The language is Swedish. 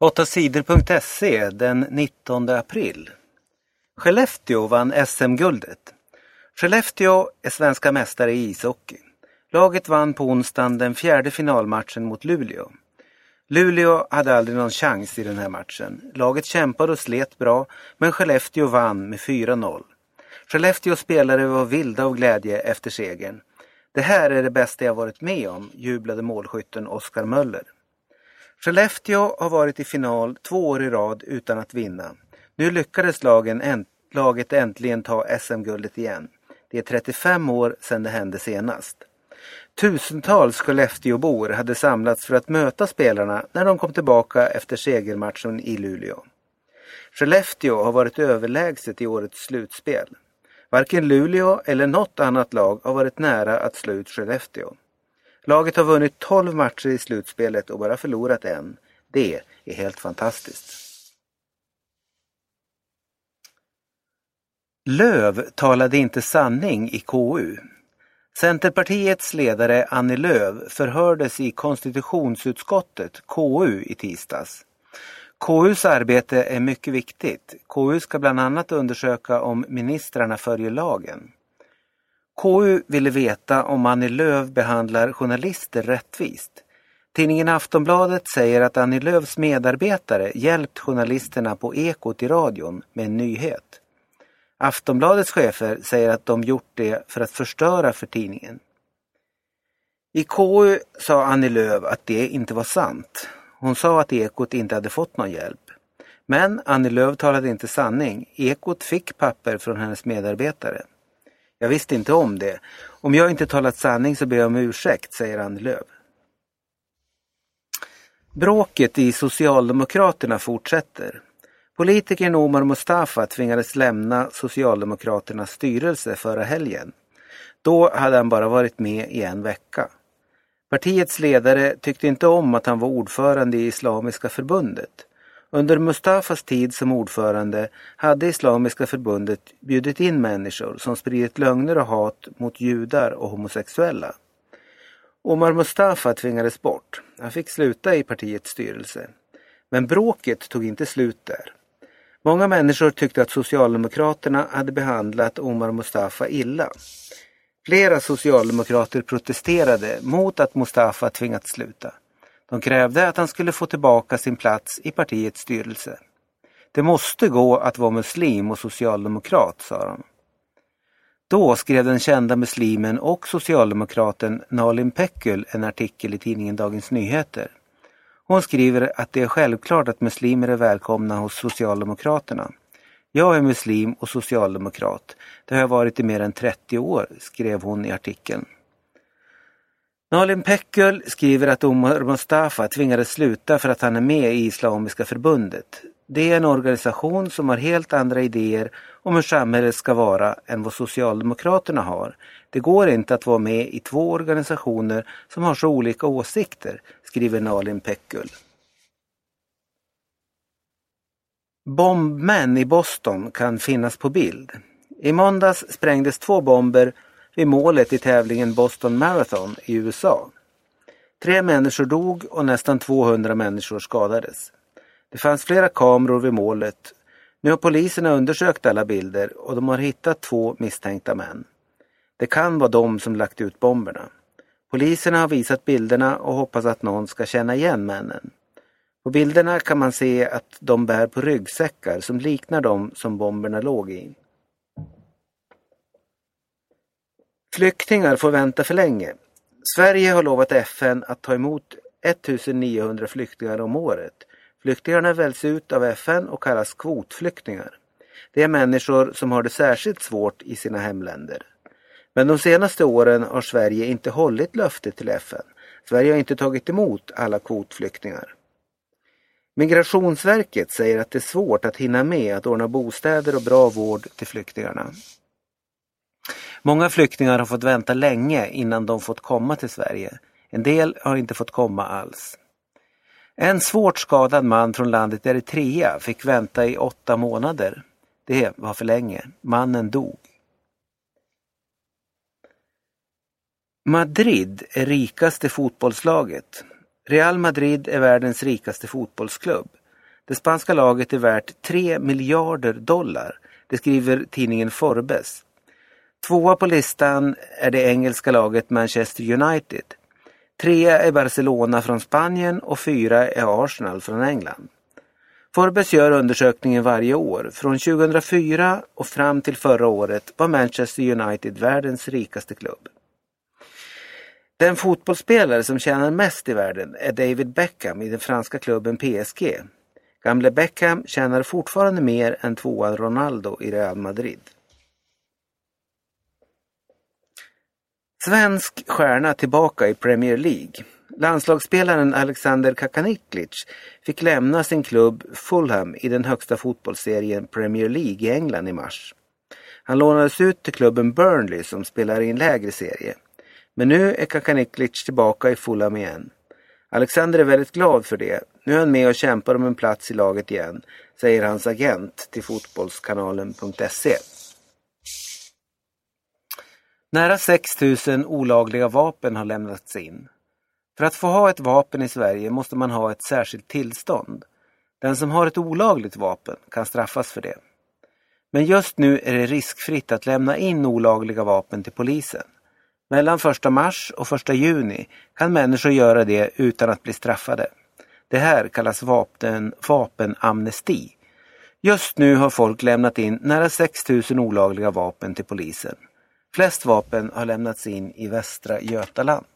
8sidor.se den 19 april. Skellefteå vann SM-guldet. Skellefteå är svenska mästare i ishockey. Laget vann på onsdagen den fjärde finalmatchen mot Luleå. Luleå hade aldrig någon chans i den här matchen. Laget kämpade och slet bra, men Skellefteå vann med 4-0. Skellefteås spelare var vilda av glädje efter segern. Det här är det bästa jag varit med om, jublade målskytten Oskar Möller. Skellefteå har varit i final två år i rad utan att vinna. Nu lyckades lagen, laget äntligen ta SM-guldet igen. Det är 35 år sedan det hände senast. Tusentals Skellefteåbor hade samlats för att möta spelarna när de kom tillbaka efter segermatchen i Luleå. Skellefteå har varit överlägset i årets slutspel. Varken Luleå eller något annat lag har varit nära att slå ut Skellefteå. Laget har vunnit 12 matcher i slutspelet och bara förlorat en. Det är helt fantastiskt. Löv talade inte sanning i KU. Centerpartiets ledare Annie Lööf förhördes i konstitutionsutskottet, KU, i tisdags. KUs arbete är mycket viktigt. KU ska bland annat undersöka om ministrarna följer lagen. KU ville veta om Annie Lööf behandlar journalister rättvist. Tidningen Aftonbladet säger att Annie Lööfs medarbetare hjälpt journalisterna på Ekot i radion med en nyhet. Aftonbladets chefer säger att de gjort det för att förstöra för tidningen. I KU sa Annie Lööf att det inte var sant. Hon sa att Ekot inte hade fått någon hjälp. Men Annie Lööf talade inte sanning. Ekot fick papper från hennes medarbetare. Jag visste inte om det. Om jag inte talat sanning så ber jag om ursäkt, säger Annie Lööf. Bråket i Socialdemokraterna fortsätter. Politikern Omar Mustafa tvingades lämna Socialdemokraternas styrelse förra helgen. Då hade han bara varit med i en vecka. Partiets ledare tyckte inte om att han var ordförande i Islamiska förbundet. Under Mustafas tid som ordförande hade Islamiska förbundet bjudit in människor som spridit lögner och hat mot judar och homosexuella. Omar Mustafa tvingades bort. Han fick sluta i partiets styrelse. Men bråket tog inte slut där. Många människor tyckte att Socialdemokraterna hade behandlat Omar Mustafa illa. Flera socialdemokrater protesterade mot att Mustafa tvingats sluta. De krävde att han skulle få tillbaka sin plats i partiets styrelse. Det måste gå att vara muslim och socialdemokrat, sa de. Då skrev den kända muslimen och socialdemokraten Nalin Pekgul en artikel i tidningen Dagens Nyheter. Hon skriver att det är självklart att muslimer är välkomna hos Socialdemokraterna. Jag är muslim och socialdemokrat. Det har jag varit i mer än 30 år, skrev hon i artikeln. Nalin Pekgul skriver att Omar Mustafa tvingades sluta för att han är med i Islamiska förbundet. Det är en organisation som har helt andra idéer om hur samhället ska vara än vad Socialdemokraterna har. Det går inte att vara med i två organisationer som har så olika åsikter, skriver Nalin Pekgul. Bombmän i Boston kan finnas på bild. I måndags sprängdes två bomber vid målet i tävlingen Boston Marathon i USA. Tre människor dog och nästan 200 människor skadades. Det fanns flera kameror vid målet. Nu har poliserna undersökt alla bilder och de har hittat två misstänkta män. Det kan vara de som lagt ut bomberna. Poliserna har visat bilderna och hoppas att någon ska känna igen männen. På bilderna kan man se att de bär på ryggsäckar som liknar de som bomberna låg i. Flyktingar får vänta för länge. Sverige har lovat FN att ta emot 1900 flyktingar om året. Flyktingarna väljs ut av FN och kallas kvotflyktingar. Det är människor som har det särskilt svårt i sina hemländer. Men de senaste åren har Sverige inte hållit löftet till FN. Sverige har inte tagit emot alla kvotflyktingar. Migrationsverket säger att det är svårt att hinna med att ordna bostäder och bra vård till flyktingarna. Många flyktingar har fått vänta länge innan de fått komma till Sverige. En del har inte fått komma alls. En svårt skadad man från landet Eritrea fick vänta i åtta månader. Det var för länge. Mannen dog. Madrid är rikaste fotbollslaget. Real Madrid är världens rikaste fotbollsklubb. Det spanska laget är värt 3 miljarder dollar. Det skriver tidningen Forbes. Tvåa på listan är det engelska laget Manchester United. Trea är Barcelona från Spanien och fyra är Arsenal från England. Forbes gör undersökningen varje år. Från 2004 och fram till förra året var Manchester United världens rikaste klubb. Den fotbollsspelare som tjänar mest i världen är David Beckham i den franska klubben PSG. Gamle Beckham tjänar fortfarande mer än tvåan Ronaldo i Real Madrid. Svensk stjärna tillbaka i Premier League. Landslagsspelaren Alexander Kakaniklic fick lämna sin klubb Fulham i den högsta fotbollsserien Premier League i England i mars. Han lånades ut till klubben Burnley som spelar i en lägre serie. Men nu är Kakaniklic tillbaka i Fulham igen. Alexander är väldigt glad för det. Nu är han med och kämpar om en plats i laget igen, säger hans agent till fotbollskanalen.se. Nära 6 000 olagliga vapen har lämnats in. För att få ha ett vapen i Sverige måste man ha ett särskilt tillstånd. Den som har ett olagligt vapen kan straffas för det. Men just nu är det riskfritt att lämna in olagliga vapen till polisen. Mellan 1 mars och 1 juni kan människor göra det utan att bli straffade. Det här kallas vapen, vapenamnesti. Just nu har folk lämnat in nära 6 000 olagliga vapen till polisen. Flest vapen har lämnats in i Västra Götaland.